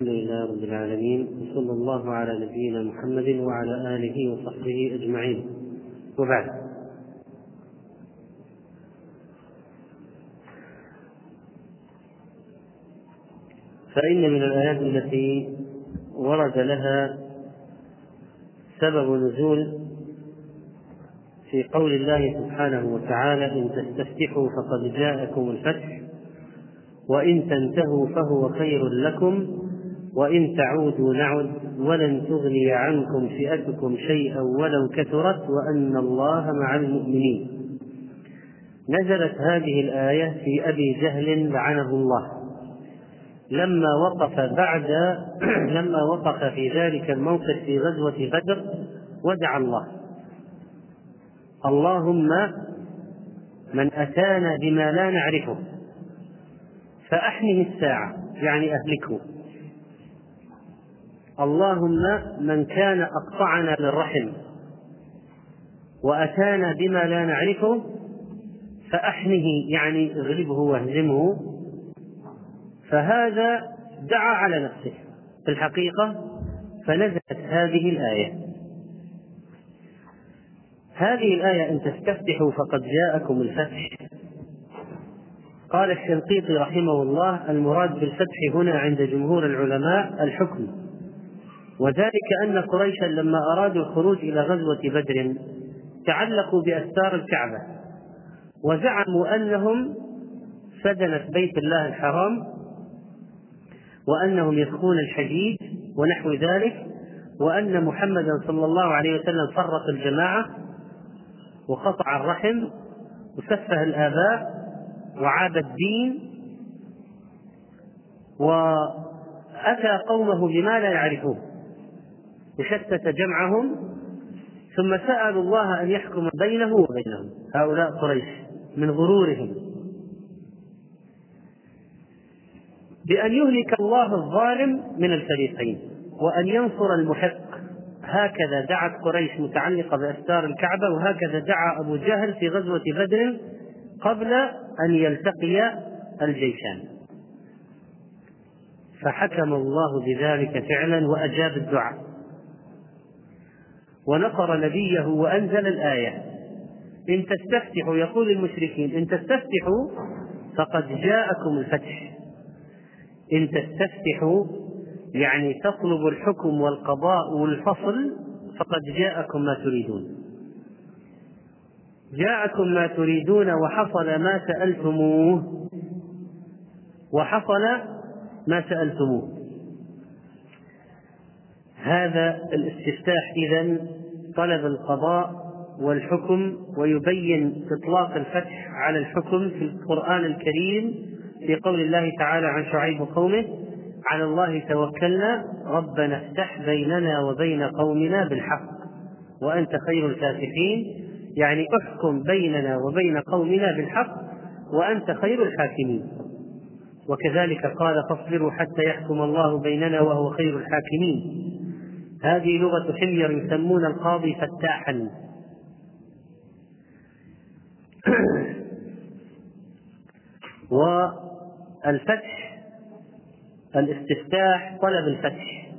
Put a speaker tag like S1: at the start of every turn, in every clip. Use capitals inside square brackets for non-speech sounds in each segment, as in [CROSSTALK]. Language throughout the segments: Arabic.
S1: الحمد لله رب العالمين وصلى الله على نبينا محمد وعلى آله وصحبه أجمعين. وبعد. فإن من الآيات التي ورد لها سبب نزول في قول الله سبحانه وتعالى إن تستفتحوا فقد جاءكم الفتح وإن تنتهوا فهو خير لكم وإن تعودوا نعد ولن تغني عنكم فئتكم شيئا ولو كثرت وأن الله مع المؤمنين. نزلت هذه الآية في أبي جهل لعنه الله. لما وقف بعد [CLEARS THROAT] لما وقف في ذلك الموقف في غزوة بدر ودعا الله. اللهم من أتانا بما لا نعرفه فأحنه الساعة يعني أهلكه. اللهم من كان أقطعنا للرحم وأتانا بما لا نعرفه فأحنه يعني اغلبه واهزمه. فهذا دعا على نفسه. في الحقيقة فنزلت هذه الآية. هذه الآية إن تستفتحوا فقد جاءكم الفتح. قال الشنقيطي رحمه الله المراد بالفتح هنا عند جمهور العلماء الحكم. وذلك أن قريشا لما أرادوا الخروج إلى غزوة بدر تعلقوا بأستار الكعبة وزعموا أنهم سدنة بيت الله الحرام وأنهم يسقون الحديد ونحو ذلك وأن محمدا صلى الله عليه وسلم فرق الجماعة وقطع الرحم وسفه الآباء وعاب الدين وأتى قومه بما لا يعرفون. وشتت جمعهم ثم سألوا الله أن يحكم بينه وبينهم. هؤلاء قريش من غرورهم. بأن يهلك الله الظالم من الفريقين وأن ينصر المحق. هكذا دعت قريش متعلقة بأستار الكعبة وهكذا دعا أبو جهل في غزوة بدر قبل أن يلتقي الجيشان. فحكم الله بذلك فعلا وأجاب الدعاء. ونصر نبيه وأنزل الآية. إن تستفتحوا يقول المشركين إن تستفتحوا فقد جاءكم الفتح. إن تستفتحوا يعني تطلب الحكم والقضاء والفصل فقد جاءكم ما تريدون. جاءكم ما تريدون وحصل ما سألتموه. وحصل ما سألتموه. هذا الاستفتاح إذا طلب القضاء والحكم ويبين إطلاق الفتح على الحكم في القرآن الكريم في قول الله تعالى عن شعيب قومه على الله توكلنا ربنا افتح بيننا وبين قومنا بالحق وأنت خير الفاتحين. يعني احكم بيننا وبين قومنا بالحق وأنت خير الحاكمين. وكذلك قال فاصبروا حتى يحكم الله بيننا وهو خير الحاكمين. هذه لغة حمير يسمون القاضي فتاحا. [CLEARS THROAT] والفتح الاستفتاح طلب الفتح.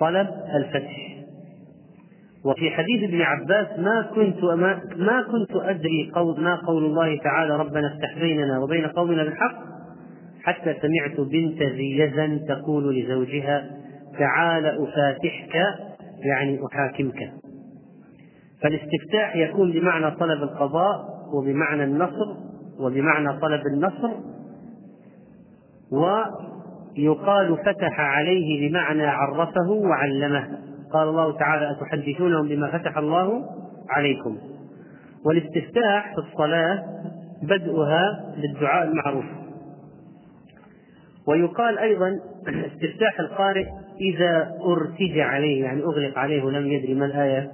S1: طلب الفتح. وفي حديث ابن عباس ما كنت ما, ما كنت أدري قول ما قول الله تعالى ربنا افتح بيننا وبين قومنا بالحق حتى سمعت بنت ذي يزن تقول لزوجها تعال أفاتحك يعني أحاكمك. فالاستفتاح يكون بمعنى طلب القضاء وبمعنى النصر وبمعنى طلب النصر ويقال فتح عليه بمعنى عرفه وعلمه. قال الله تعالى أتحدثونهم بما فتح الله عليكم. والاستفتاح في الصلاة بدءها بالدعاء المعروف. ويقال أيضا [CLEARS THROAT] استفتاح القارئ إذا أرتج عليه يعني أغلق عليه ولم يدري ما الآية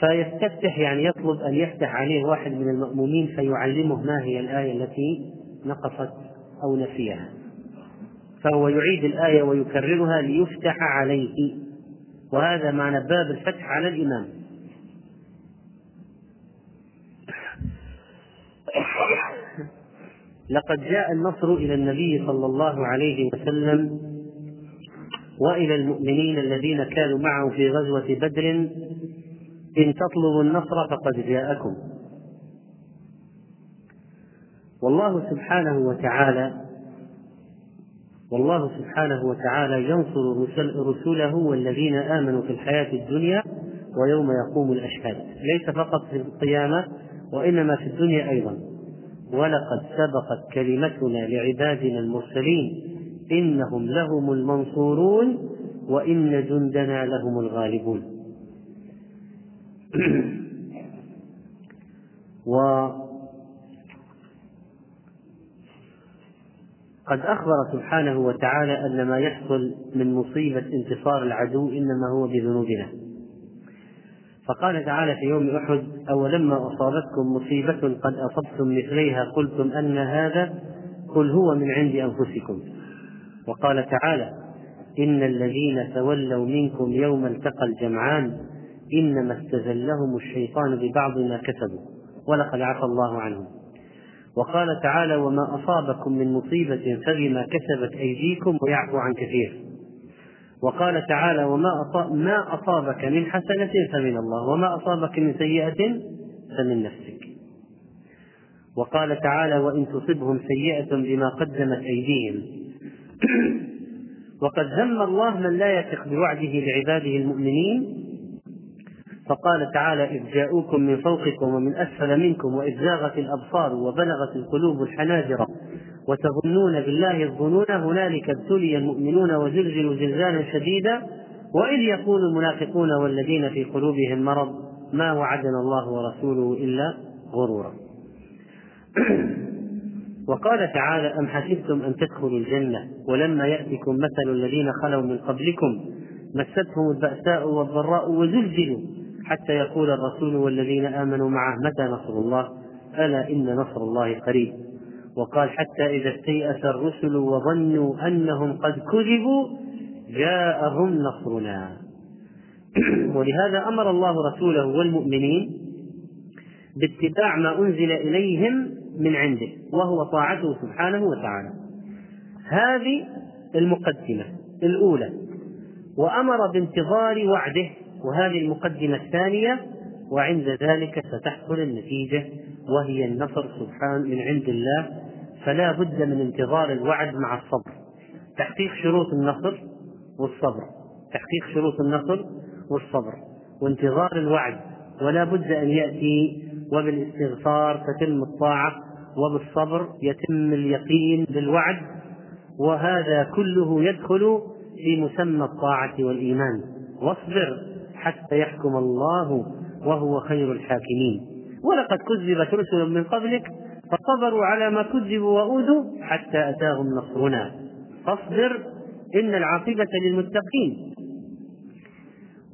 S1: فيستفتح يعني يطلب أن يفتح عليه واحد من المأمومين فيعلمه ما هي الآية التي نقصت أو نسيها. فهو يعيد الآية ويكررها ليفتح عليه. وهذا معنى باب الفتح على الإمام. لقد جاء النصر إلى النبي صلى الله عليه وسلم وإلى المؤمنين الذين كانوا معه في غزوة بدر إن تطلبوا النصر فقد جاءكم. والله سبحانه وتعالى والله سبحانه وتعالى ينصر رسله والذين آمنوا في الحياة الدنيا ويوم يقوم الأشهاد. ليس فقط في القيامة وإنما في الدنيا أيضا. ولقد سبقت كلمتنا لعبادنا المرسلين إنهم لهم المنصورون وإن جندنا لهم الغالبون. [CLEARS THROAT] و قد أخبر سبحانه وتعالى أن ما يحصل من مصيبة انتصار العدو إنما هو بذنوبنا. فقال تعالى في يوم أحد أولما أصابتكم مصيبة قد أصبتم مثليها قلتم أن هذا قل هو من عند أنفسكم. وقال تعالى إن الذين تولوا منكم يوم التقى الجمعان إنما استزلهم الشيطان ببعض ما كسبوا ولقد عفى الله عنهم. وقال تعالى وما أصابكم من مصيبة فبما كسبت أيديكم ويعفو عن كثير. وقال تعالى وما ما أصابك من حسنة فمن الله وما أصابك من سيئة فمن نفسك. وقال تعالى وإن تصبهم سيئة بما قدمت أيديهم. وقد ذم الله من لا يثق بوعده لعباده المؤمنين فقال تعالى إذ جاءوكم من فوقكم ومن أسفل منكم وإذ زاغت الأبصار وبلغت القلوب الحناجر وتظنون بالله الظنون هنالك ابتلي المؤمنون وزلزلوا زلزالا شديدا وإذ يقول المنافقون والذين في قلوبهم مرض ما وعدنا الله ورسوله إلا غرورا. [CLEARS THROAT] وقال تعالى أم حسبتم أن تدخلوا الجنة ولما يأتكم مثل الذين خلوا من قبلكم مستهم البأساء والضراء وزلزلوا حتى يقول الرسول والذين آمنوا معه متى نصر الله ألا إن نصر الله قريب وقال حتى إذا استيأس الرسل وظنوا أنهم قد كذبوا جاءهم نصرنا. [CLEARS THROAT] ولهذا أمر الله رسوله والمؤمنين باتباع ما أنزل إليهم من عنده وهو طاعته سبحانه وتعالى. هذه المقدمة الأولى. وأمر بانتظار وعده وهذه المقدمة الثانية وعند ذلك ستحصل النتيجة وهي النصر سبحان من عند الله. فلا بد من انتظار الوعد مع الصبر. تحقيق شروط النصر والصبر. تحقيق شروط النصر والصبر. وانتظار الوعد. ولا بد أن يأتي وبالاستغفار تتم الطاعة. وبالصبر يتم اليقين بالوعد وهذا كله يدخل في مسمى الطاعة والإيمان. واصبر حتى يحكم الله وهو خير الحاكمين. ولقد كذبت رسل من قبلك فصبروا على ما كذبوا وأوذوا حتى أتاهم نصرنا. فاصبر إن العاقبة للمتقين.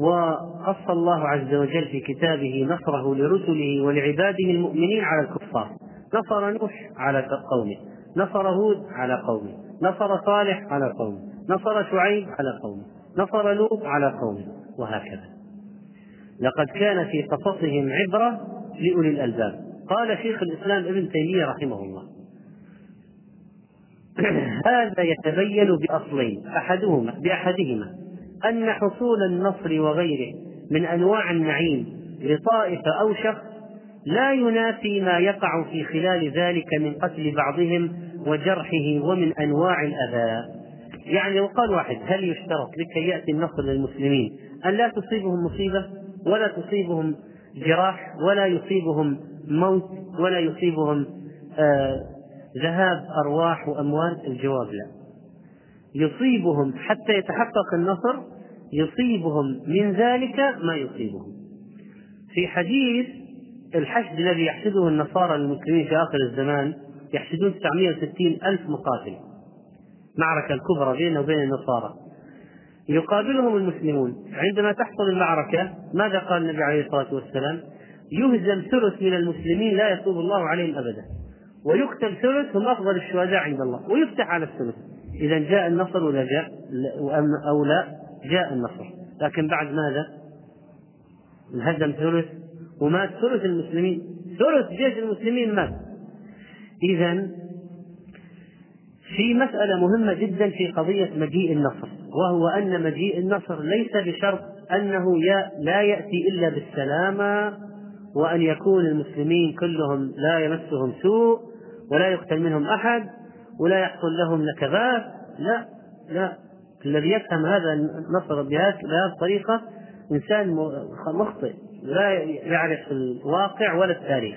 S1: وقص الله عز وجل في كتابه نصره لرسله ولعباده المؤمنين على الكفار. نصر نوح على قومه نصر هود على قومه نصر صالح على قومه نصر شعيب على قومه نصر لوط على قومه وهكذا. لقد كان في قصصهم عبرة لأولي الألباب. قال شيخ الإسلام ابن تيمية رحمه الله [CLEARS THROAT] هذا يتبين بأصلين أحدهما بأحدهما أن حصول النصر وغيره من أنواع النعيم لطائفة أو شخص لا ينافي ما يقع في خلال ذلك من قتل بعضهم وجرحه ومن أنواع الأذى. يعني لو قال واحد هل يشترط لكي يأتي النصر للمسلمين أن لا تصيبهم مصيبة ولا تصيبهم جراح ولا يصيبهم موت ولا يصيبهم آه ذهاب أرواح وأموال؟ الجواب لا. يصيبهم حتى يتحقق النصر يصيبهم من ذلك ما يصيبهم. في حديث الحشد الذي يحشده النصارى للمسلمين في آخر الزمان يحشدون 960 ألف مقاتل معركة الكبرى بينه وبين النصارى. يقابلهم المسلمون. عندما تحصل المعركة ماذا قال النبي عليه الصلاة والسلام؟ يهزم ثلث من المسلمين لا يتوب الله عليهم أبدا. ويقتل ثلث هم أفضل الشهداء عند الله. ويفتح على الثلث. إذا جاء النصر ولا جاء؟ أو لا جاء النصر. لكن بعد ماذا؟ انهزم ثلث ومات ثلث المسلمين ثلث جيش المسلمين مات. إذا في مسألة مهمة جدا في قضية مجيء النصر وهو أن مجيء النصر ليس بشرط أنه لا يأتي إلا بالسلامة وأن يكون المسلمين كلهم لا يمسهم سوء ولا يقتل منهم أحد ولا يحصل لهم نكبات. لا لا. الذي يفهم هذا النصر بهذه الطريقة إنسان مخطئ. لا يعرف الواقع ولا التاريخ.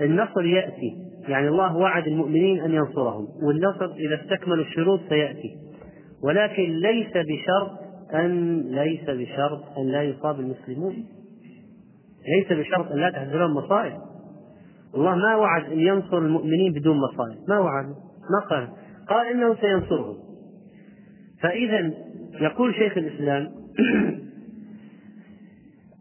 S1: النصر يأتي يعني الله وعد المؤمنين أن ينصرهم والنصر إذا استكملوا الشروط سيأتي. ولكن ليس بشرط أن ليس بشرط أن لا يصاب المسلمون. ليس بشرط أن لا لهم مصائب. الله ما وعد أن ينصر المؤمنين بدون مصائب. ما وعد ما قال. قال إنه سينصرهم. فإذا يقول شيخ الإسلام [CLEARS THROAT]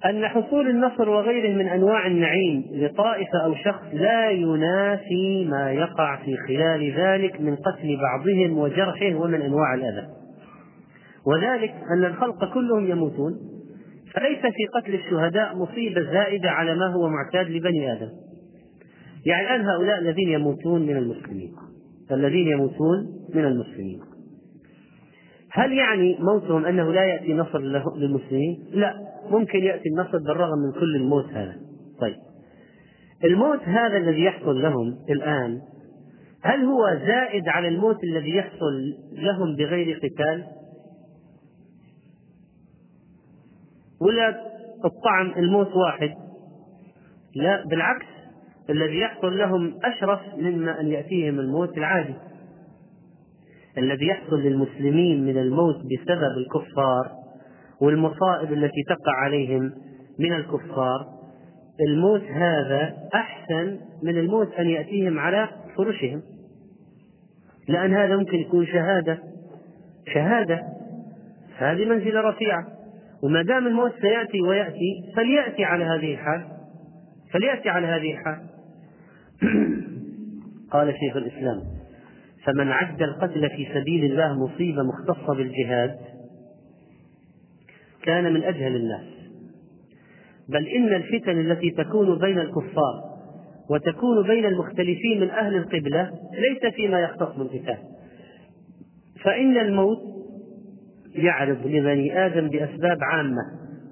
S1: أن حصول النصر وغيره من أنواع النعيم لطائفة أو شخص لا ينافي ما يقع في خلال ذلك من قتل بعضهم وجرحه ومن أنواع الأذى. وذلك أن الخلق كلهم يموتون فليس في قتل الشهداء مصيبة زائدة على ما هو معتاد لبني آدم. يعني الآن هؤلاء الذين يموتون من المسلمين. الذين يموتون من المسلمين. هل يعني موتهم أنه لا يأتي نصر للمسلمين؟ لا. ممكن يأتي النصر بالرغم من كل الموت هذا. طيب. الموت هذا الذي يحصل لهم الآن هل هو زائد على الموت الذي يحصل لهم بغير قتال؟ ولا الطعن الموت واحد؟ لا بالعكس الذي يحصل لهم أشرف مما أن يأتيهم الموت العادي. الذي يحصل للمسلمين من الموت بسبب الكفار والمصائب التي تقع عليهم من الكفار. الموت هذا أحسن من الموت أن يأتيهم على فرشهم لأن هذا ممكن يكون شهادة شهادة. هذه منزلة رفيعة. وما دام الموت سيأتي ويأتي فليأتي على هذه الحال فليأتي على هذه الحال. [CLEARS THROAT] قال شيخ الإسلام فمن عد القتل في سبيل الله مصيبة مختصة بالجهاد كان من أجهل الناس. بل إن الفتن التي تكون بين الكفار وتكون بين المختلفين من أهل القبلة ليس فيما يختص بالقتال فإن الموت يعرض لبني آدم بأسباب عامة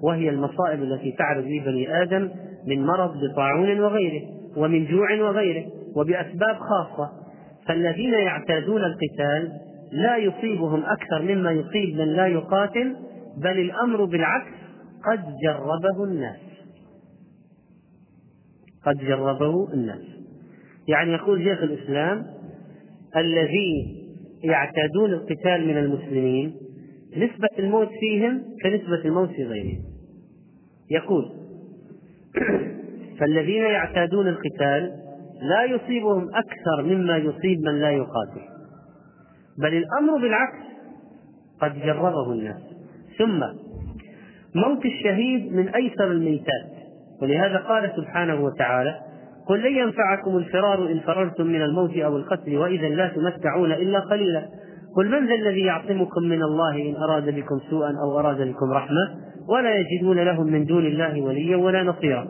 S1: وهي المصائب التي تعرض لبني آدم من مرض بطاعون وغيره ومن جوع وغيره وبأسباب خاصة. فالذين يعتادون القتال لا يصيبهم أكثر مما يصيب من لا يقاتل بل الأمر بالعكس قد جربه الناس. قد جربه الناس. يعني يقول شيخ الإسلام الذي يعتادون القتال من المسلمين نسبة الموت فيهم كنسبة الموت في غيرهم. يقول [CLEARS THROAT] فالذين يعتادون القتال لا يصيبهم أكثر مما يصيب من لا يقاتل. بل الأمر بالعكس قد جربه الناس. ثم موت الشهيد من أيسر الميتات. ولهذا قال سبحانه وتعالى قل لن ينفعكم الفرار إن فررتم من الموت أو القتل وإذا لا تمتعون إلا قليلا. قل من ذا الذي يعصمكم من الله إن أراد بكم سوءا أو أراد بكم رحمة؟ ولا يجدون لهم من دون الله وليا ولا نصيرا.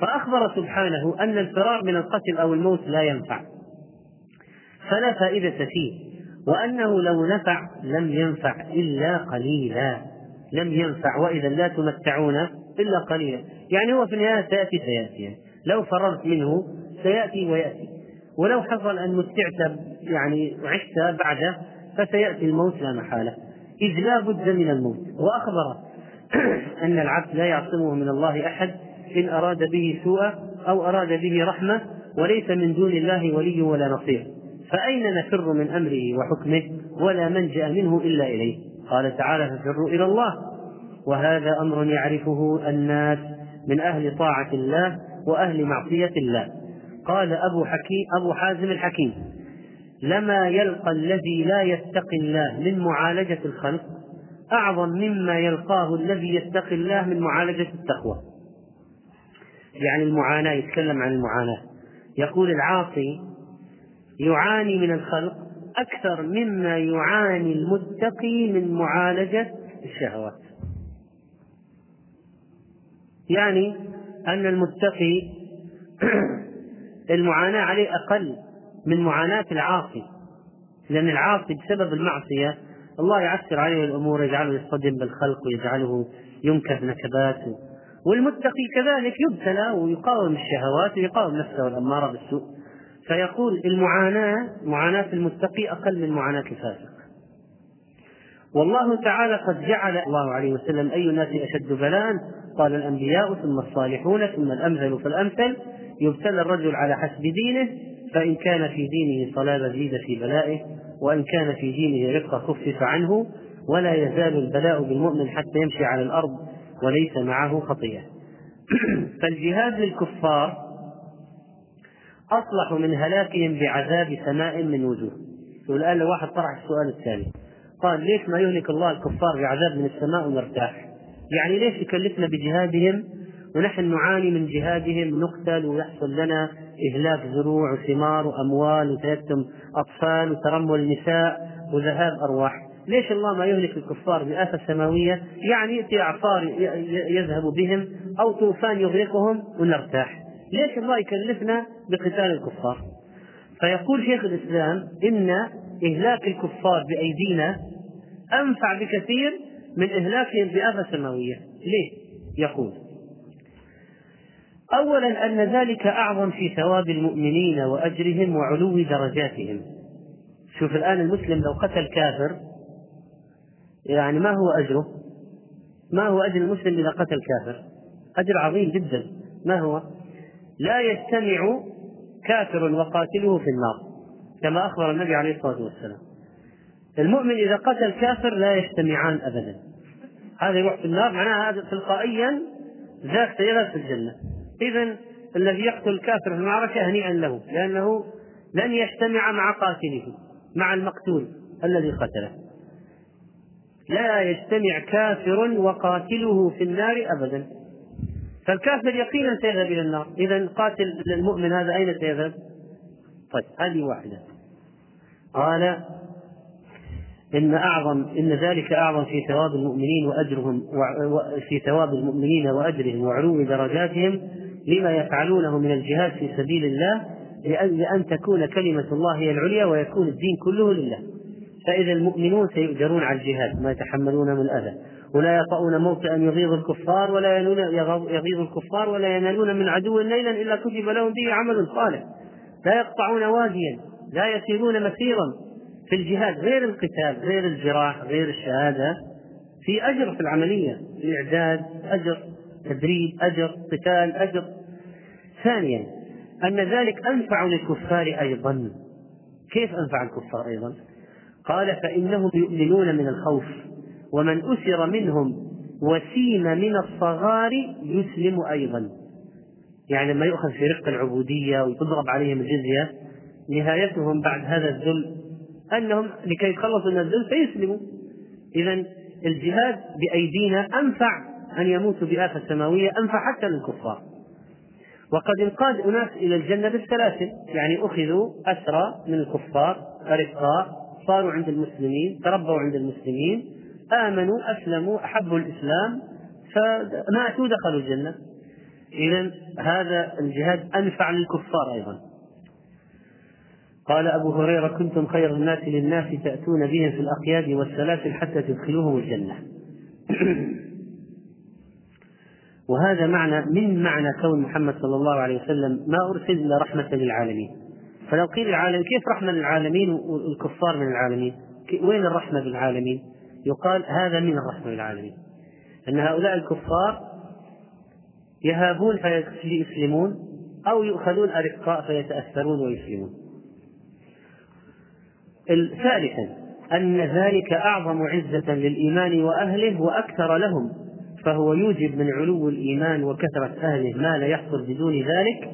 S1: فأخبر سبحانه أن الفرار من القتل أو الموت لا ينفع. فلا فائدة فيه وأنه لو نفع لم ينفع إلا قليلا. لم ينفع وإذا لا تمتعون إلا قليلا. يعني هو في النهاية سيأتي سيأتي. لو فررت منه سيأتي ويأتي. ولو حصل أن متعت يعني عشت بعده فسيأتي الموت لا محالة. إذ لا بد من الموت. وأخبر [CLEARS THROAT] أن العبد لا يعصمه من الله أحد إن أراد به سوءا أو أراد به رحمة وليس من دون الله ولي ولا نصير. فأين نفر من أمره وحكمه ولا منجأ منه إلا إليه؟ قال تعالى ففروا إلى الله. وهذا أمر يعرفه الناس من أهل طاعة الله وأهل معصية الله. قال أبو حكيم أبو حازم الحكيم لما يلقى الذي لا يتقي الله من معالجة الخلق أعظم مما يلقاه الذي يتقي الله من معالجة التقوى. يعني المعاناة يتكلم عن المعاناة. يقول العاصي يعاني من الخلق أكثر مما يعاني المتقي من معالجة الشهوات يعني أن المتقي [CLEARS THROAT] المعاناة عليه أقل من معاناة العاصي. لأن العاصي بسبب المعصية الله يعسر عليه الأمور يجعله يصطدم بالخلق ويجعله ينكب نكبات. والمتقي كذلك يبتلى ويقاوم الشهوات ويقاوم نفسه الأمارة بالسوء. فيقول المعاناة معاناة المتقي أقل من معاناة الفاسق. والله تعالى قد جعل الله عليه وسلم أي الناس أشد بلاء. قال الأنبياء ثم الصالحون ثم الأمثل فالأمثل. يبتلى الرجل على حسب دينه فإن كان في دينه صلابة زيد في بلائه وإن كان في دينه رقة خفف عنه ولا يزال البلاء بالمؤمن حتى يمشي على الأرض وليس معه خطيئة. [CLEARS THROAT] فالجهاد للكفار أصلح من هلاكهم بعذاب سماء من وجوه. والآن واحد طرح السؤال الثاني. قال ليش ما يهلك الله الكفار بعذاب من السماء ونرتاح يعني ليش يكلفنا بجهادهم ونحن نعاني من جهادهم نقتل ويحصل لنا إهلاك زروع وثمار وأموال وتيتم أطفال وترمل نساء وذهاب أرواح؟ ليش الله ما يهلك الكفار بآفة سماوية؟ يعني يأتي إعصار يذهب بهم أو طوفان يغرقهم ونرتاح. ليش الله يكلفنا بقتال الكفار؟ فيقول شيخ الإسلام إن إهلاك الكفار بأيدينا أنفع بكثير من إهلاكهم بآفة سماوية ليه؟ يقول أولا أن ذلك أعظم في ثواب المؤمنين وأجرهم وعلو درجاتهم. شوف الآن المسلم لو قتل كافر يعني ما هو أجره؟ ما هو أجر المسلم إذا قتل كافر؟ أجر عظيم جدا. ما هو؟ لا يجتمع كافر وقاتله في النار كما أخبر النبي عليه الصلاة والسلام. المؤمن إذا قتل كافر لا يجتمعان أبدا. هذا يروح في النار معناها هذا تلقائيا ذاك سيذهب في الجنة. إذا الذي يقتل الكافر في المعركة هنيئا له لأنه لن يجتمع مع قاتله مع المقتول الذي قتله. لا يجتمع كافر وقاتله في النار أبدا. فالكافر يقينا سيذهب إلى النار. إذا قاتل المؤمن هذا أين سيذهب؟ طيب هذه واحدة. قال إن أعظم إن ذلك أعظم في ثواب المؤمنين وأجرهم في ثواب المؤمنين وأجرهم وعلو درجاتهم لما يفعلونه من الجهاد في سبيل الله لأن, تكون كلمة الله هي العليا ويكون الدين كله لله. فإذا المؤمنون سيؤجرون على الجهاد ما يتحملون من الأذى ولا يطؤون موطئا يغيظ الكفار ولا ينون يغيظ الكفار ولا ينالون من عدو ليلا إلا كتب لهم به عمل صالح. لا يقطعون واديا لا يسيرون مسيرا في الجهاد. غير القتال غير الجراح غير الشهادة. في أجر في العملية الإعداد أجر تدريب أجر قتال أجر. ثانيا أن ذلك أنفع للكفار أيضا. كيف أنفع الكفار أيضا؟ قال فإنهم يؤمنون من الخوف. ومن أسر منهم وسيم من الصغار يسلم أيضا. يعني لما يؤخذ في رق العبودية وتضرب عليهم الجزية نهايتهم بعد هذا الذل أنهم لكي يتخلصوا من الذل فيسلموا. إذا الجهاد بأيدينا أنفع أن يموتوا بآفة سماوية أنفع حتى للكفار. وقد انقاد أناس إلى الجنة بالسلاسل يعني أخذوا أسرى من الكفار أرقاء صاروا عند المسلمين تربوا عند المسلمين آمنوا أسلموا أحبوا الإسلام فماتوا دخلوا الجنة. إذا هذا الجهاد أنفع للكفار أيضا. قال أبو هريرة كنتم خير الناس للناس تأتون بهم في الأقياد والسلاسل حتى تدخلوهم الجنة. [CLEARS THROAT] وهذا معنى من معنى كون محمد صلى الله عليه وسلم ما أرسل إلا رحمة للعالمين. فلو قيل العالم كيف رحمة للعالمين والكفار من العالمين؟ وين الرحمة بالعالمين؟ يقال هذا من الرحمة للعالمين. أن هؤلاء الكفار يهابون فيسلمون أو يؤخذون أرقاء فيتأثرون ويسلمون. ثالثا أن ذلك أعظم عزة للإيمان وأهله وأكثر لهم فهو يوجب من علو الإيمان وكثرة أهله ما لا يحصل بدون ذلك.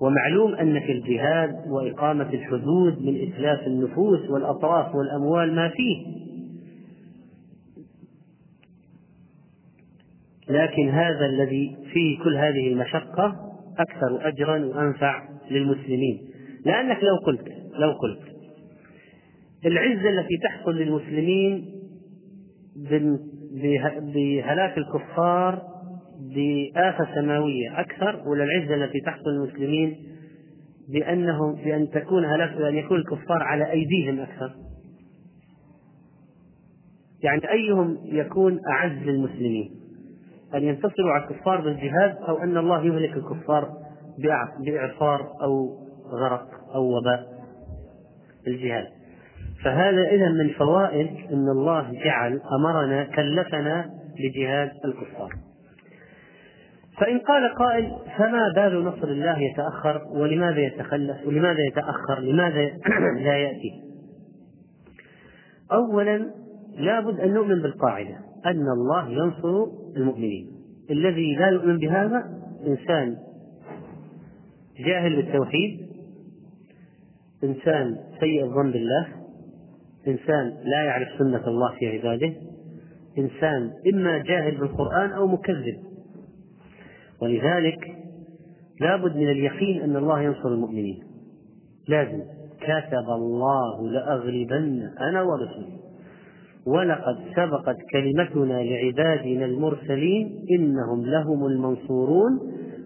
S1: ومعلوم أن في الجهاد وإقامة الحدود من إتلاف النفوس والأطراف والأموال ما فيه. لكن هذا الذي فيه كل هذه المشقة أكثر أجرا وأنفع للمسلمين. لأنك لو قلت لو قلت العزة التي تحصل للمسلمين بهلاك الكفار بآفة سماوية أكثر ولا العزة التي تحصل للمسلمين بأنهم بأن تكون هلاك بأن يكون الكفار على أيديهم أكثر؟ يعني أيهم يكون أعز للمسلمين؟ أن ينتصروا على الكفار بالجهاد أو أن الله يهلك الكفار بإعصار أو غرق أو وباء الجهاد. فهذا إذا من فوائد أن الله جعل أمرنا كلفنا بجهاد الكفار. فإن قال قائل فما بال نصر الله يتأخر ولماذا يتخلف ولماذا يتأخر لماذا [CLEARS THROAT] لا يأتي؟ أولا لابد أن نؤمن بالقاعدة. أن الله ينصر المؤمنين. الذي لا يؤمن بهذا إنسان جاهل بالتوحيد إنسان سيء الظن بالله إنسان لا يعرف سنة الله في عباده إنسان إما جاهل بالقرآن أو مكذب. ولذلك لابد من اليقين أن الله ينصر المؤمنين. لازم. كتب الله لأغلبن أنا ورسلي. ولقد سبقت كلمتنا لعبادنا المرسلين إنهم لهم المنصورون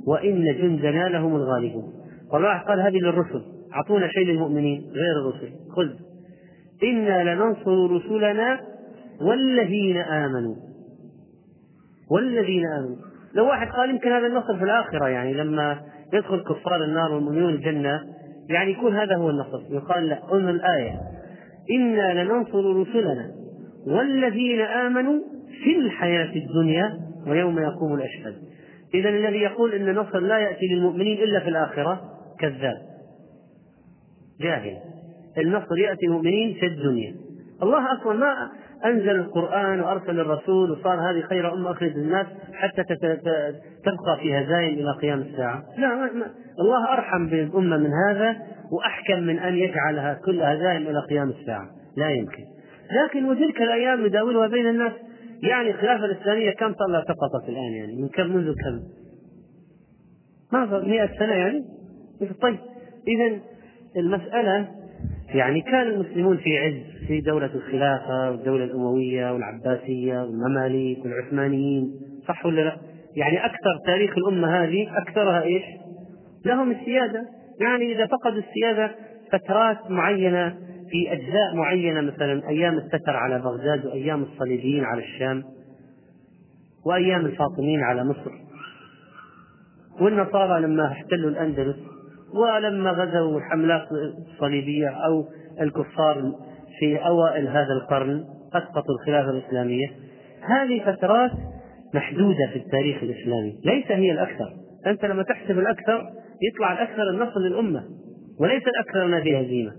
S1: وإن جندنا لهم الغالبون. والله قال هذه للرسل أعطونا شيء للمؤمنين غير الرسل. خذ إنا لننصر رسلنا والذين آمنوا. والذين آمنوا. لو واحد قال يمكن هذا النصر في الآخرة يعني لما يدخل كفار النار والمؤمنون الجنة يعني يكون هذا هو النصر. يقال لا انظر الآية. إنا لننصر رسلنا. والذين آمنوا في الحياة الدنيا ويوم يقوم الأشهاد إذا الذي يقول أن النصر لا يأتي للمؤمنين إلا في الآخرة كذاب. جاهل. النصر يأتي المؤمنين في الدنيا. الله أصلا ما أنزل القرآن وأرسل الرسول وصار هذه خير أمة أخرج الناس حتى تبقى في هزايم إلى قيام الساعة. لا ما ما الله أرحم بالأمة من هذا وأحكم من أن يجعلها كل هزايم إلى قيام الساعة. لا يمكن. لكن وتلك الأيام نداولها بين الناس. يعني الخلافة الإسلامية كم لها سقطت الآن يعني؟ من كم منذ كم؟ ما صار 100 سنة يعني؟ طيب. إذا المسألة يعني كان المسلمون في عز في دولة الخلافة والدولة الأموية والعباسية والمماليك والعثمانيين صح ولا لا؟ يعني أكثر تاريخ الأمة هذه أكثرها إيش؟ لهم السيادة. يعني إذا فقدوا السيادة فترات معينة في أجزاء معينة مثلا أيام التتر على بغداد وأيام الصليبيين على الشام وأيام الفاطميين على مصر. والنصارى لما احتلوا الأندلس ولما غزوا الحملات الصليبية أو الكفار في أوائل هذا القرن أسقطوا الخلافة الإسلامية. هذه فترات محدودة في التاريخ الإسلامي ليس هي الأكثر. أنت لما تحسب الأكثر يطلع الأكثر النصر للأمة وليس الأكثر ما في هزيمة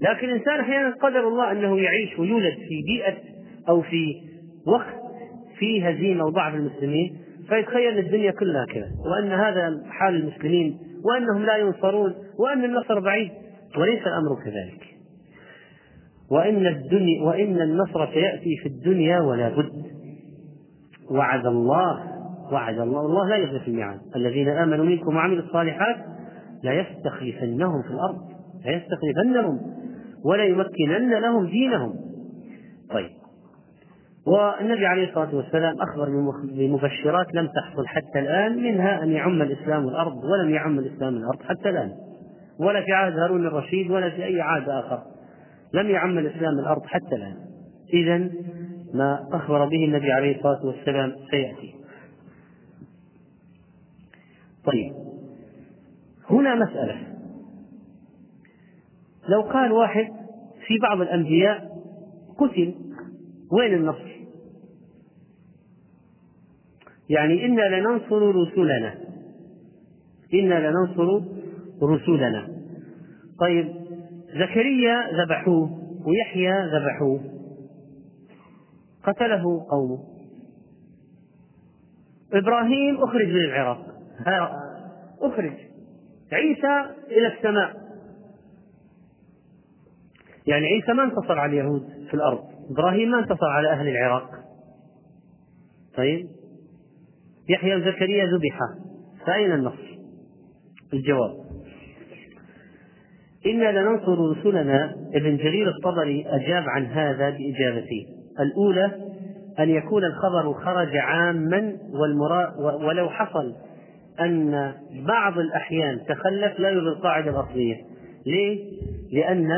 S1: لكن الإنسان أحيانا قدر الله أنه يعيش ويولد في بيئة أو في وقت فيه هزيمة وضعف المسلمين فيتخيل الدنيا كلها كذا وأن هذا حال المسلمين وأنهم لا ينصرون وأن النصر بعيد وليس الأمر كذلك. وإن الدنيا وإن النصر سيأتي في الدنيا ولا بد. وعد الله وعد الله الله لا يخلف الميعاد. الذين آمنوا منكم وعملوا الصالحات لا يستخلفنهم في الأرض. لا يستخلفنهم ولا يمكنن لهم دينهم. طيب. والنبي عليه الصلاة والسلام أخبر بمبشرات لم تحصل حتى الآن منها أن يعم الإسلام الأرض ولم يعم الإسلام الأرض حتى الآن. ولا في عهد هارون الرشيد ولا في أي عهد آخر. لم يعم الإسلام الأرض حتى الآن. إذا ما أخبر به النبي عليه الصلاة والسلام سيأتي. طيب. هنا مسألة. لو قال واحد في بعض الأنبياء قتل وين النصر؟ يعني إنا لننصر رسلنا. إنا لننصر رسلنا. طيب زكريا ذبحوه ويحيى ذبحوه. قتله قومه. إبراهيم أخرج من العراق. أخرج. عيسى إلى السماء. يعني عيسى ما انتصر على اليهود في الأرض إبراهيم ما انتصر على أهل العراق. طيب؟ يحيى وزكريا ذبحا فأين النصر؟ الجواب. إنا لننصر رسلنا ابن جرير الطبري أجاب عن هذا بإجابتين الأولى أن يكون الخبر خرج عاما ولو حصل أن بعض الأحيان تخلف لا يلغي القاعدة الأصلية. ليه؟ لأن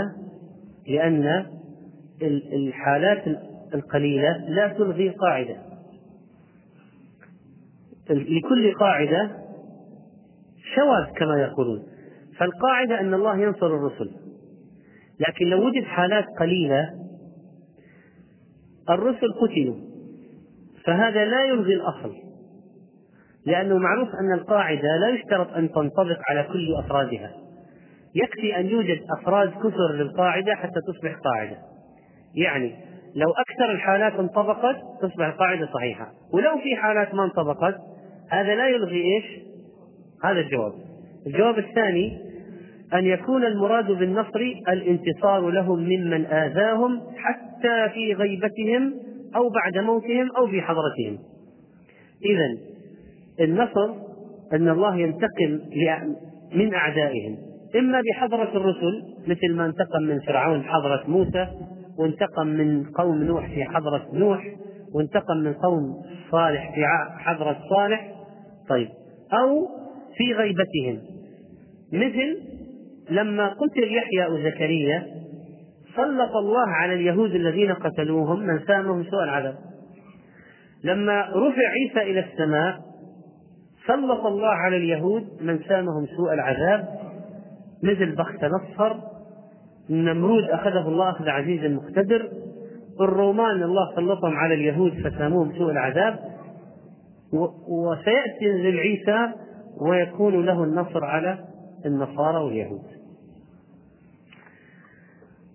S1: لأن الحالات القليلة لا تلغي قاعدة. لكل قاعدة شواذ كما يقولون. فالقاعدة أن الله ينصر الرسل. لكن لو وجد حالات قليلة الرسل قتلوا. فهذا لا يلغي الأصل. لأنه معروف أن القاعدة لا يشترط أن تنطبق على كل أفرادها. يكفي أن يوجد أفراد كثر للقاعدة حتى تصبح قاعدة. يعني لو أكثر الحالات انطبقت تصبح القاعدة صحيحة. ولو في حالات ما انطبقت هذا لا يلغي إيش؟ هذا الجواب. الجواب الثاني أن يكون المراد بالنصر الانتصار لهم ممن آذاهم حتى في غيبتهم أو بعد موتهم أو في حضرتهم. إذا النصر أن الله ينتقم من أعدائهم. إما بحضرة الرسل مثل ما انتقم من فرعون حضرة موسى وانتقم من قوم نوح في حضرة نوح وانتقم من قوم صالح في حضرة صالح. طيب. أو في غيبتهم. مثل لما قتل يحيى وزكريا سلط الله على اليهود الذين قتلوهم من سامهم سوء العذاب. لما رفع عيسى إلى السماء سلط الله على اليهود من سامهم سوء العذاب. مثل بخت نصر نمرود أخذه الله أخذ عزيز مقتدر. الرومان الله سلطهم على اليهود فساموهم سوء العذاب. وسيأتي ينزل عيسى ويكون له النصر على النصارى واليهود.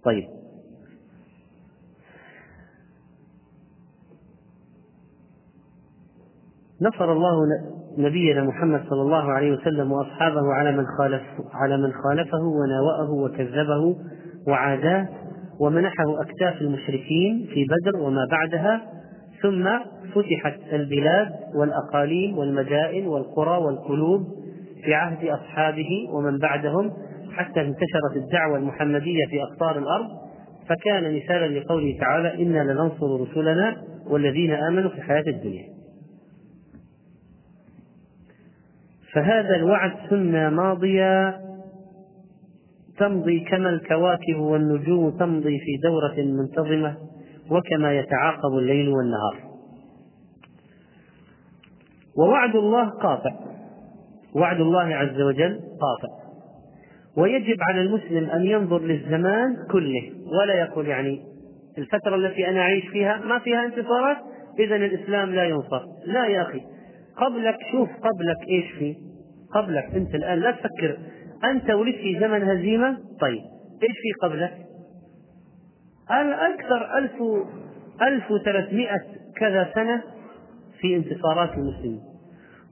S1: طيب. نصر الله نبينا محمد صلى الله عليه وسلم وأصحابه على من خالف على من خالفه وناوأه وكذبه وعاداه ومنحه أكتاف المشركين في بدر وما بعدها ثم فتحت البلاد والأقاليم والمدائن والقرى والقلوب في عهد أصحابه ومن بعدهم حتى انتشرت الدعوة المحمدية في أقطار الأرض. فكان مثالا لقوله تعالى إنا لننصر رسلنا والذين آمنوا في الحياة الدنيا. فهذا الوعد سنة ماضية تمضي كما الكواكب والنجوم تمضي في دورة منتظمة وكما يتعاقب الليل والنهار. ووعد الله قاطع. وعد الله عز وجل قاطع. ويجب على المسلم أن ينظر للزمان كله ولا يقول يعني الفترة التي أنا أعيش فيها ما فيها انتصارات إذا الإسلام لا ينصر. لا يا أخي. قبلك شوف قبلك إيش في. قبلك أنت الآن لا تفكر. أنت ولدت في زمن هزيمة؟ طيب إيش في قبلك؟ أكثر ألف ألف وثلاثمائة كذا سنة في انتصارات المسلمين.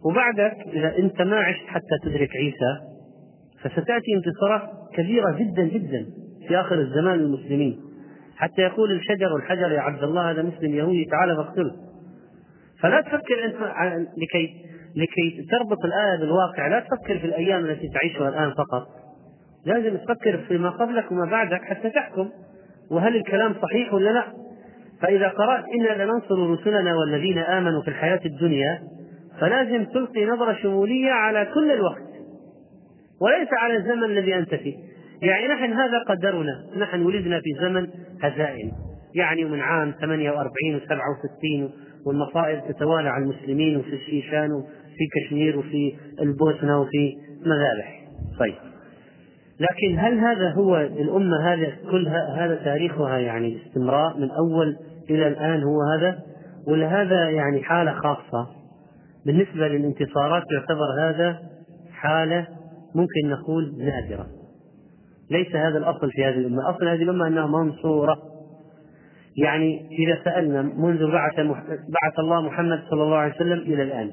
S1: وبعدك إذا أنت ما عشت حتى تدرك عيسى فستأتي انتصارات كبيرة جدا جدا في آخر الزمان للمسلمين. حتى يقول الشجر والحجر يا عبد الله هذا مسلم يهودي تعال فاقتله فلا تفكر أنت لكي لكي تربط الآية بالواقع لا تفكر في الأيام التي تعيشها الآن فقط. لازم تفكر فيما قبلك وما بعدك حتى تحكم وهل الكلام صحيح ولا لا. فإذا قرأت إنا لننصر رسلنا والذين آمنوا في الحياة الدنيا فلازم تلقي نظرة شمولية على كل الوقت. وليس على الزمن الذي أنت فيه. يعني نحن هذا قدرنا. نحن ولدنا في زمن هزائم. يعني من عام 48 و67 والمصائب تتوالى على المسلمين وفي الشيشان وفي كشمير وفي البوسنة وفي مذابح. طيب. لكن هل هذا هو الأمة هذا كل هذا تاريخها يعني باستمرار من أول إلى الآن هو هذا؟ ولا هذا يعني حالة خاصة؟ بالنسبة للانتصارات يعتبر هذا حالة ممكن نقول نادرة. ليس هذا الأصل في هذه الأمة. أصل هذه الأمة أنها منصورة. يعني إذا سألنا منذ بعث بعث الله محمد صلى الله عليه وسلم إلى الآن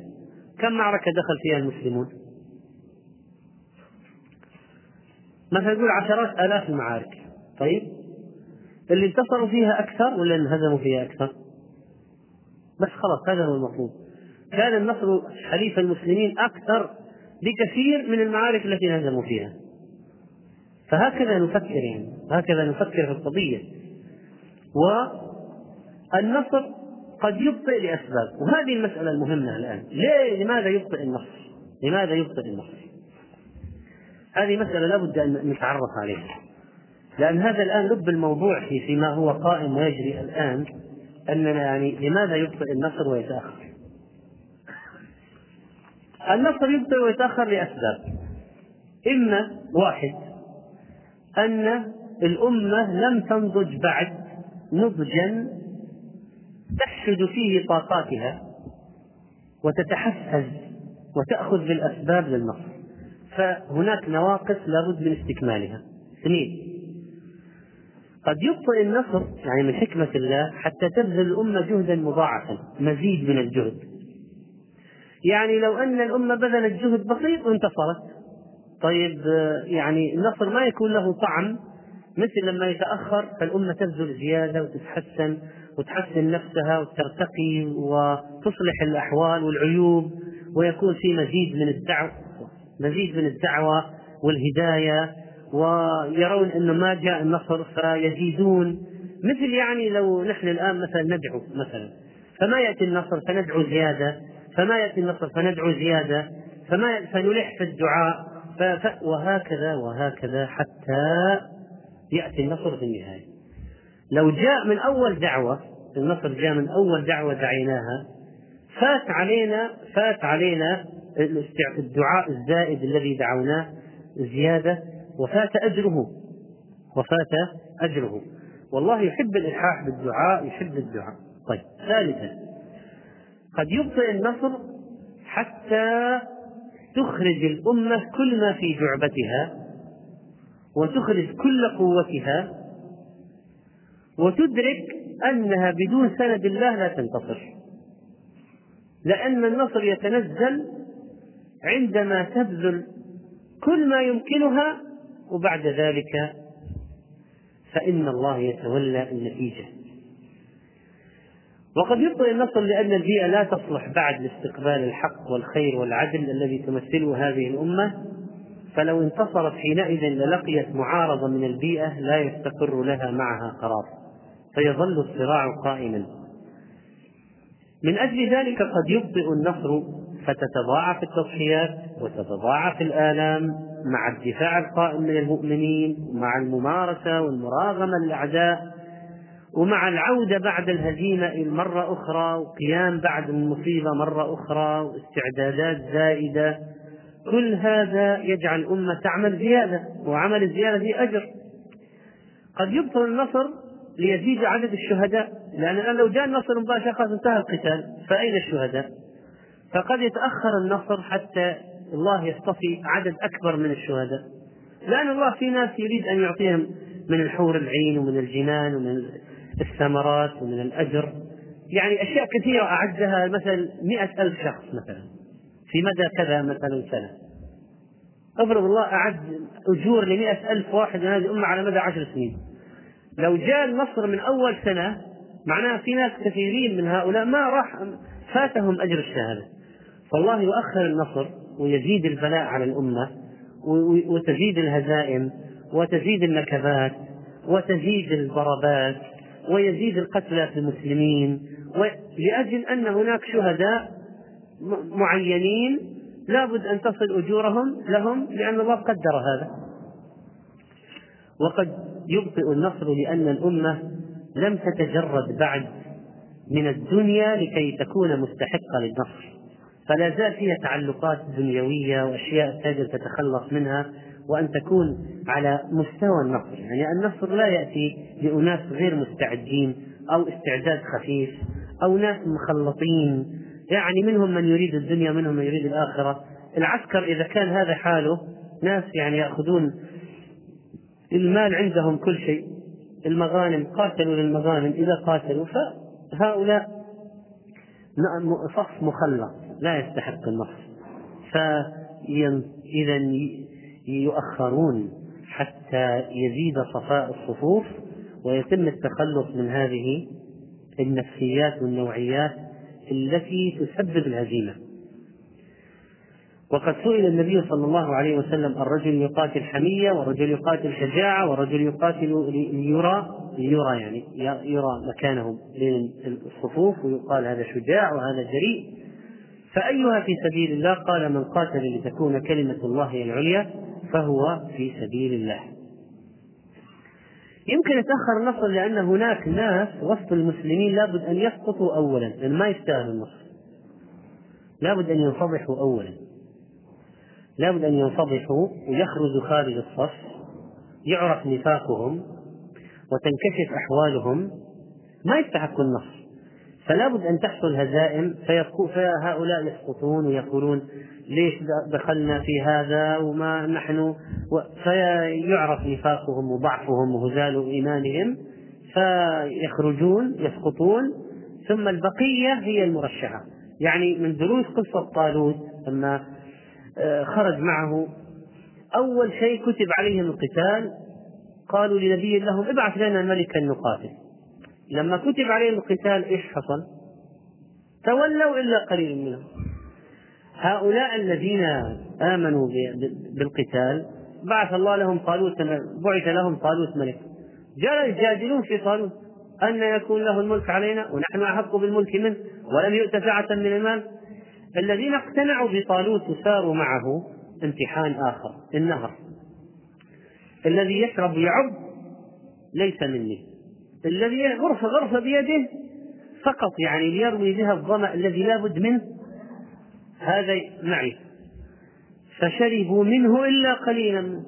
S1: كم معركة دخل فيها المسلمون؟ مثلا نقول عشرات آلاف المعارك طيب اللي انتصروا فيها أكثر ولا انهزموا فيها أكثر؟ بس خلاص هذا هو المطلوب كان النصر حليف المسلمين أكثر بكثير من المعارك التي انهزموا فيها فهكذا نفكر يعني هكذا نفكر في القضية والنصر قد يبطئ لأسباب وهذه المسألة المهمة الآن. ليه؟ لماذا يبطئ النصر؟ لماذا يبطئ النصر؟ هذه مسألة لابد أن نتعرف عليها. لأن هذا الآن لب الموضوع في فيما هو قائم ويجري الآن أننا يعني لماذا يبطئ النصر ويتأخر؟ النصر يبطئ ويتأخر لأسباب. إما واحد أن الأمة لم تنضج بعد نضجا تحشد فيه طاقاتها وتتحفز وتأخذ بالأسباب للنصر فهناك نواقص لابد من استكمالها. اثنين قد يبطئ النصر يعني من حكمة الله حتى تبذل الأمة جهدا مضاعفا مزيد من الجهد. يعني لو أن الأمة بذلت جهد بسيط وانتصرت طيب يعني النصر ما يكون له طعم مثل لما يتأخر فالأمة تبذل زيادة وتتحسن وتحسن نفسها وترتقي وتصلح الأحوال والعيوب ويكون في مزيد من الدعوة مزيد من الدعوة والهداية ويرون أنه ما جاء النصر فيزيدون مثل يعني لو نحن الآن مثلا ندعو مثلا فما يأتي النصر فندعو زيادة فما يأتي النصر فندعو زيادة فما فنلح في الدعاء. وهكذا وهكذا حتى يأتي النصر في النهاية. لو جاء من أول دعوة النصر جاء من أول دعوة دعيناها فات علينا فات علينا الدعاء الزائد الذي دعوناه زيادة وفات أجره. وفات أجره. والله يحب الإلحاح بالدعاء يحب الدعاء. طيب ثالثا. قد يبطئ النصر حتى تخرج الأمة كل ما في جعبتها. وتخرج كل قوتها وتدرك أنها بدون سند الله لا تنتصر. لأن النصر يتنزل عندما تبذل كل ما يمكنها وبعد ذلك فإن الله يتولى النتيجة. وقد يبطئ النصر لأن البيئة لا تصلح بعد لاستقبال الحق والخير والعدل الذي تمثله هذه الأمة. فلو انتصرت حينئذ للقيت معارضة من البيئة لا يستقر لها معها قرار. فيظل الصراع قائما. من أجل ذلك قد يبطئ النصر فتتضاعف التضحيات وتتضاعف الآلام مع الدفاع القائم من المؤمنين ومع الممارسة والمراغمة للأعداء ومع العودة بعد الهزيمة مرة أخرى وقيام بعد المصيبة مرة أخرى واستعدادات زائدة كل هذا يجعل الأمة تعمل زيادة وعمل الزيادة فيه أجر. قد يبطل النصر ليزيد عدد الشهداء لأن الآن لو جاء النصر مباشرة خلاص انتهى القتال فأين الشهداء؟ فقد يتأخر النصر حتى الله يصطفي عدد أكبر من الشهداء. لأن الله في ناس يريد أن يعطيهم من الحور العين ومن الجنان ومن الثمرات ومن الأجر. يعني أشياء كثيرة أعدها مثلا مئة ألف شخص مثلا. في مدى كذا مثلا سنة. افرض الله أعد أجور لمئة ألف واحد من هذه الأمة على مدى عشر سنين. لو جاء النصر من أول سنة معناها في ناس كثيرين من هؤلاء ما راح فاتهم أجر الشهادة. فالله يؤخر النصر ويزيد البلاء على الأمة وتزيد الهزائم وتزيد النكبات وتزيد الضربات ويزيد القتلى في المسلمين لأجل أن هناك شهداء معينين لابد أن تصل أجورهم لهم لأن الله قدر هذا. وقد يبطئ النصر لأن الأمة لم تتجرد بعد من الدنيا لكي تكون مستحقة للنصر. فلا زال فيها تعلقات دنيوية وأشياء تجب تتخلص منها وأن تكون على مستوى النصر. يعني النصر لا يأتي لأناس غير مستعدين أو استعداد خفيف أو ناس مخلطين يعني منهم من يريد الدنيا منهم من يريد الآخرة. العسكر إذا كان هذا حاله ناس يعني يأخذون المال عندهم كل شيء المغانم قاتلوا للمغانم إذا قاتلوا فهؤلاء صف مخلط لا يستحق النصر. فإذا يؤخرون حتى يزيد صفاء الصفوف ويتم التخلص من هذه النفسيات والنوعيات التي تسبب الهزيمة. وقد سئل النبي صلى الله عليه وسلم الرجل يقاتل حمية والرجل يقاتل شجاعة والرجل يقاتل ليرى ليرى يعني يرى مكانه بين الصفوف ويقال هذا شجاع وهذا جريء. فأيها في سبيل الله؟ قال من قاتل لتكون كلمة الله العليا فهو في سبيل الله. يمكن يتأخر النصر لأن هناك ناس وسط المسلمين لابد أن يسقطوا أولا لأن ما يستاهلوا النصر لابد أن ينفضحوا أولا. لابد أن ينفضحوا ويخرجوا خارج الصف يعرف نفاقهم وتنكشف أحوالهم. ما يستحقوا النصر فلا بد أن تحصل هزائم فهؤلاء يسقطون ويقولون ليش دخلنا في هذا وما نحن فيعرف نفاقهم وضعفهم وهزال إيمانهم فيخرجون يسقطون ثم البقية هي المرشحة. يعني من دروس قصة طالوت لما آه، خرج معه أول شيء كتب عليهم القتال قالوا لنبي لهم ابعث لنا ملكا نقاتل. لما كتب عليهم القتال إيش حصل؟ تولوا إلا قليل منهم. هؤلاء الذين آمنوا بالقتال بعث الله لهم طالوت بعث لهم طالوت ملك. جاء يجادلون في طالوت أن يكون له الملك علينا ونحن أحق بالملك منه ولم يؤت سعة من المال. الذين اقتنعوا بطالوت وساروا معه امتحان آخر النهر. الذي يشرب يعب ليس مني. الذي غرفة غرفة بيده فقط يعني ليروي بها الظمأ الذي لا بد منه. هذا معي. فشربوا منه إلا قليلا. منه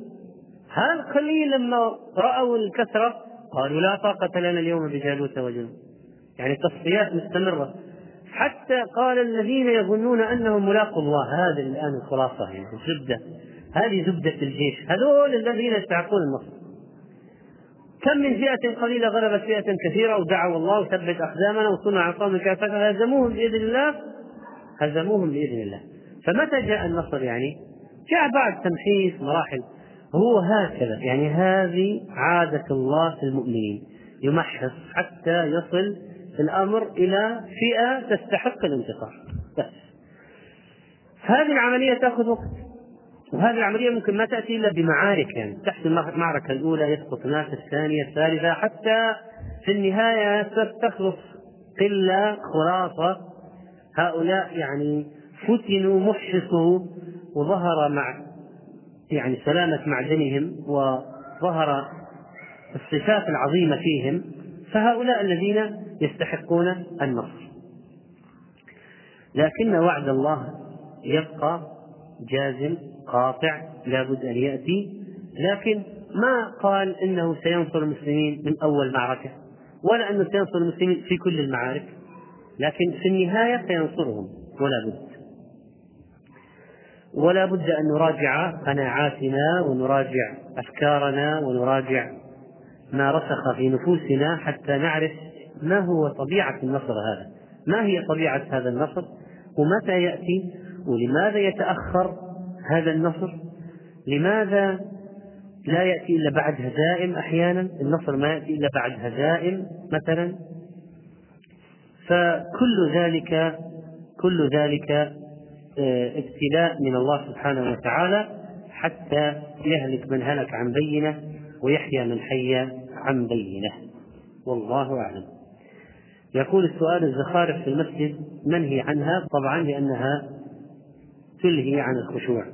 S1: هذا القليل لما رأوا الكثرة؟ قالوا لا طاقة لنا اليوم بجالوت وجنود يعني تصفيات مستمرة. حتى قال الذين يظنون أنهم ملاقوا الله. هذا الآن الخلاصة يعني زبدة. هذه زبدة الجيش. هذول الذين يستحقون النصر كم من فئة قليلة غلبت فئة كثيرة ودعوا الله وثبت أقدامنا وصنع قوم كافة هزموهم بإذن الله هزموهم بإذن الله. فمتى جاء النصر يعني؟ جاء بعد تمحيص مراحل. هو هكذا يعني هذه عادة الله في المؤمنين. يمحص حتى يصل الأمر إلى فئة تستحق الانتصار بس. هذه العملية تأخذ وقت. وهذه العملية ممكن ما تأتي إلا بمعارك يعني تحت المعركة الأولى يسقط الناس الثانية الثالثة حتى في النهاية تخلص قلة خلاصة هؤلاء يعني فتنوا محشصوا وظهر مع يعني سلامة معدنهم وظهر الصفات العظيمة فيهم. فهؤلاء الذين يستحقون النصر. لكن وعد الله يبقى جازم قاطع لابد أن يأتي. لكن ما قال إنه سينصر المسلمين من أول معركة؟ ولا أنه سينصر المسلمين في كل المعارك. لكن في النهاية سينصرهم ولا بد. ولا بد أن نراجع قناعاتنا ونراجع أفكارنا ونراجع ما رسخ في نفوسنا حتى نعرف ما هو طبيعة النصر هذا. ما هي طبيعة هذا النصر؟ ومتى يأتي؟ ولماذا يتأخر هذا النصر؟ لماذا لا يأتي إلا بعد هزائم أحيانا؟ النصر ما يأتي إلا بعد هزائم مثلا؟ فكل ذلك كل ذلك آه، ابتلاء من الله سبحانه وتعالى حتى يهلك من هلك عن بينة ويحيى من حي عن بينة. والله أعلم. يقول السؤال الزخارف في المسجد منهي عنها؟ طبعا لأنها تلهي عن الخشوع.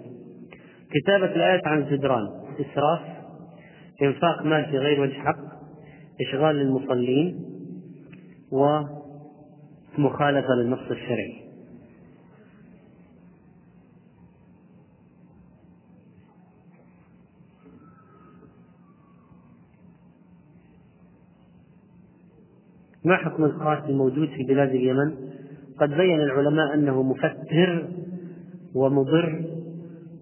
S1: كتابة الآيات عن الجدران إسراف. إنفاق مال في غير وجه حق. إشغال للمصلين. ومخالفة للنص الشرعي. ما حكم القاتل الموجود في بلاد اليمن؟ قد بين العلماء أنه مفتر ومضر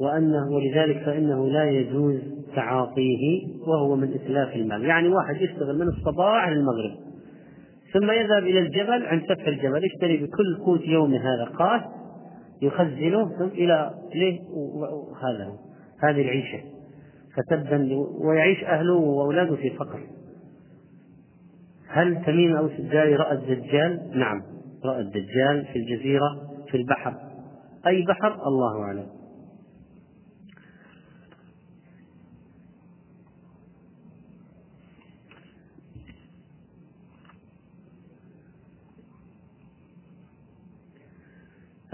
S1: وأنه ولذلك فإنه لا يجوز تعاطيه وهو من إتلاف المال. يعني واحد يشتغل من الصباح للمغرب ثم يذهب إلى الجبل عند سفح الجبل يشتري بكل قوت يوم هذا قات يخزنه ثم إلى ليه؟ وهذا هذه العيشة. فتبا ويعيش أهله وأولاده في فقر. هل تميم أوس الداري رأى الدجال؟ نعم رأى الدجال في الجزيرة في البحر. أي بحر الله أعلم.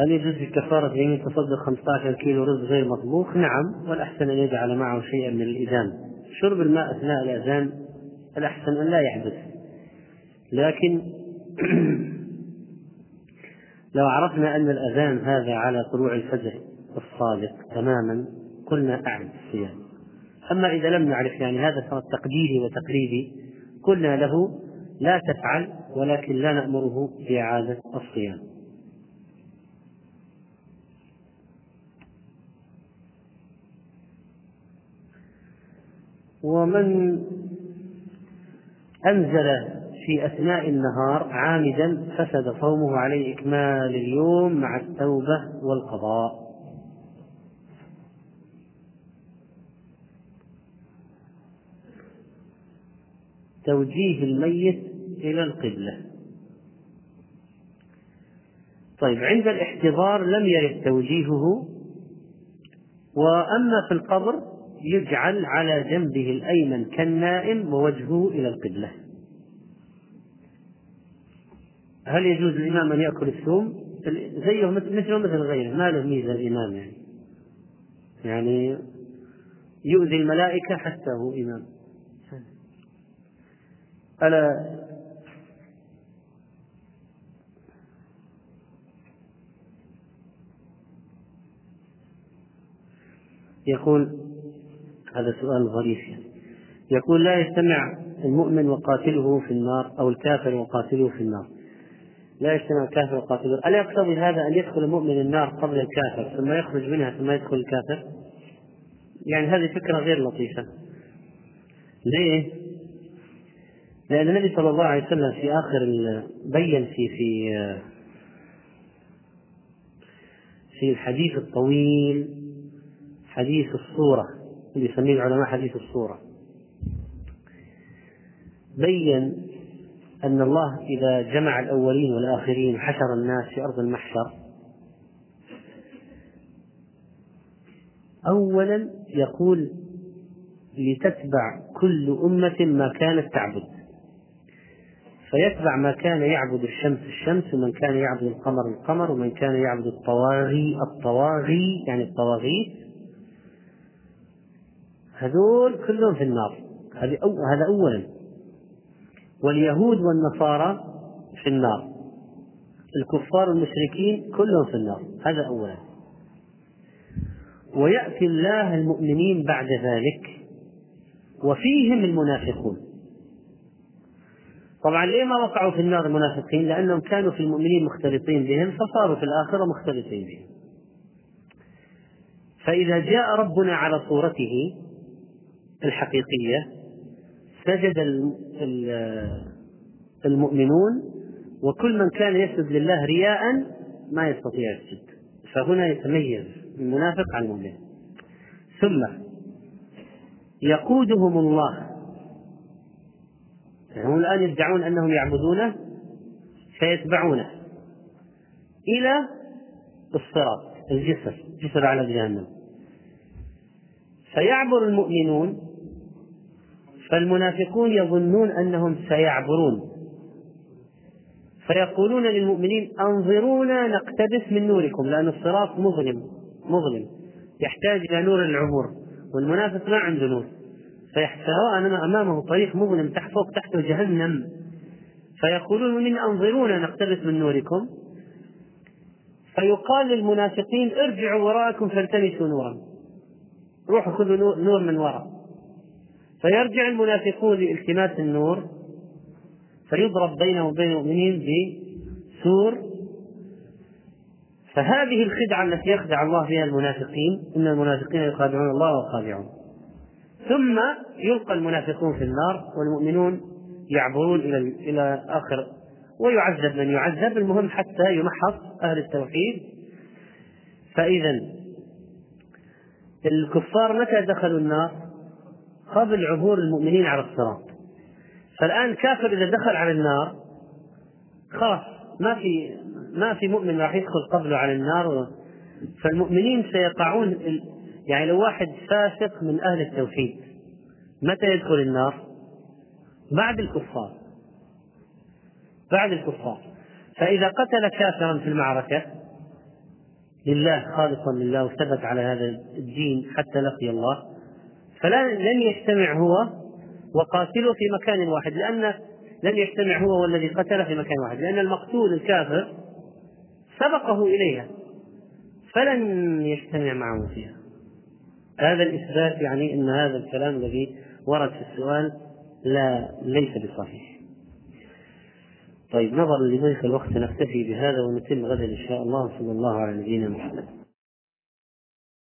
S1: هل يجوز في كفارة يمين تصدق 15 كيلو رز غير مطبوخ؟ نعم والأحسن أن يجعل معه شيئا من الإذان شرب الماء أثناء الأذان الأحسن أن لا يحدث. لكن [CLEARS THROAT] لو عرفنا أن الأذان هذا على طلوع الفجر الصادق تماما قلنا أعد الصيام. أما إذا لم نعرف يعني هذا صار تقديري وتقريبي قلنا له لا تفعل ولكن لا نأمره بإعادة الصيام. ومن أنزل في أثناء النهار عامدا فسد صومه عليه إكمال اليوم مع التوبة والقضاء. توجيه الميت إلى القبلة. طيب عند الاحتضار لم يرد توجيهه وأما في القبر يجعل على جنبه الأيمن كالنائم ووجهه إلى القبلة. هل يجوز للإمام أن يأكل الثوم؟ زيه مثله مثل غيره ما له ميزة الإمام يعني. يعني يؤذي الملائكة حتى هو إمام. ألا يقول هذا سؤال ظريف يعني. يقول لا يجتمع المؤمن وقاتله في النار أو الكافر وقاتله في النار. لا يجتمع الكافر وقاتله ألا يقتضي هذا أن يدخل المؤمن النار قبل الكافر ثم يخرج منها ثم يدخل الكافر؟ يعني هذه فكرة غير لطيفة. ليه؟ لأن النبي صلى الله عليه وسلم في آخر بين في في في الحديث الطويل حديث الصورة. اللي يسميه العلماء حديث الصورة. بين أن الله إذا جمع الأولين والآخرين وحشر الناس في أرض المحشر أولا يقول لتتبع كل أمة ما كانت تعبد. فيتبع ما كان يعبد الشمس الشمس ومن كان يعبد القمر القمر ومن كان يعبد الطواغي الطواغي يعني الطواغيت. هذول كلهم في النار. هذا أولا. واليهود والنصارى في النار. الكفار المشركين كلهم في النار. هذا أولا. ويأتي الله المؤمنين بعد ذلك وفيهم المنافقون. طبعا ليه ما وقعوا في النار المنافقين؟ لأنهم كانوا في المؤمنين مختلطين بهم فصاروا في الآخرة مختلطين بهم. فإذا جاء ربنا على صورته الحقيقية سجد المؤمنون وكل من كان يسجد لله رياء ما يستطيع يسجد فهنا يتميز المنافق عن المؤمن. ثم يقودهم الله. هم الآن يدعون أنهم يعبدونه فيتبعونه إلى الصراط الجسر جسر على جهنم. فيعبر المؤمنون فالمنافقون يظنون أنهم سيعبرون. فيقولون للمؤمنين أنظرونا نقتبس من نوركم لأن الصراط مظلم مظلم. يحتاج إلى نور العبور والمنافق ما عنده نور. أننا أمامه طريق مظلم تحت فوق تحته جهنم. فيقولون من أنظرونا نقتبس من نوركم. فيقال للمنافقين ارجعوا وراءكم فالتمسوا نورا. روحوا خذوا نور من وراء. فيرجع المنافقون لالتماس النور فيضرب بينه وبين المؤمنين بسور. فهذه الخدعة التي يخدع الله بها المنافقين إن المنافقين يخادعون الله وخادعون ثم يلقى المنافقون في النار والمؤمنون يعبرون إلى إلى آخر ويعذب من يعذب. المهم حتى يمحص أهل التوحيد. فإذا الكفار متى دخلوا النار؟ قبل عبور المؤمنين على الصراط. فالآن كافر إذا دخل على النار خلاص ما في ما في مؤمن راح يدخل قبله على النار. فالمؤمنين سيقعون يعني لو واحد فاسق من أهل التوحيد متى يدخل النار؟ بعد الكفار. بعد الكفار. فإذا قتل كافرا في المعركة لله خالصا لله وثبت على هذا الدين حتى لقي الله. فلا لن يجتمع هو وقاتله في مكان واحد لأن لن يجتمع هو والذي قتله في مكان واحد لأن المقتول الكافر سبقه إليها فلن يجتمع معه فيها. هذا الإثبات يعني أن هذا الكلام الذي ورد في السؤال لا ليس بصحيح. طيب نظرا لضيق الوقت نكتفي بهذا ونتم غدا إن شاء الله. صلى الله على نبينا محمد.